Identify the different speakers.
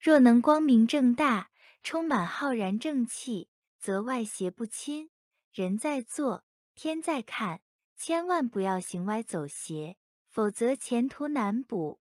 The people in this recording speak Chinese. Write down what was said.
Speaker 1: 若能光明正大充满浩然正气则外邪不侵。人在做天在看千万不要行歪走邪否则前途难卜